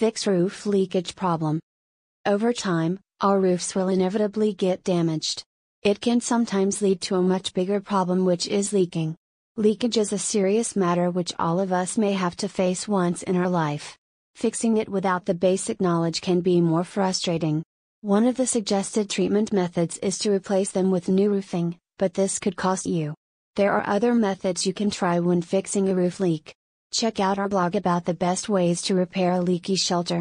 fix roof leakage problem. Over time, our roofs will inevitably get damaged. It can sometimes lead to a much bigger problem, which is leaking. Leakage is a serious matter which all of us may have to face once in our life. Fixing it without the basic knowledge can be more frustrating. One of the suggested treatment methods is to replace them with new roofing, but this could cost you. There are other methods you can try when fixing a roof leak. Check out our blog about the best ways to repair a leaky shelter.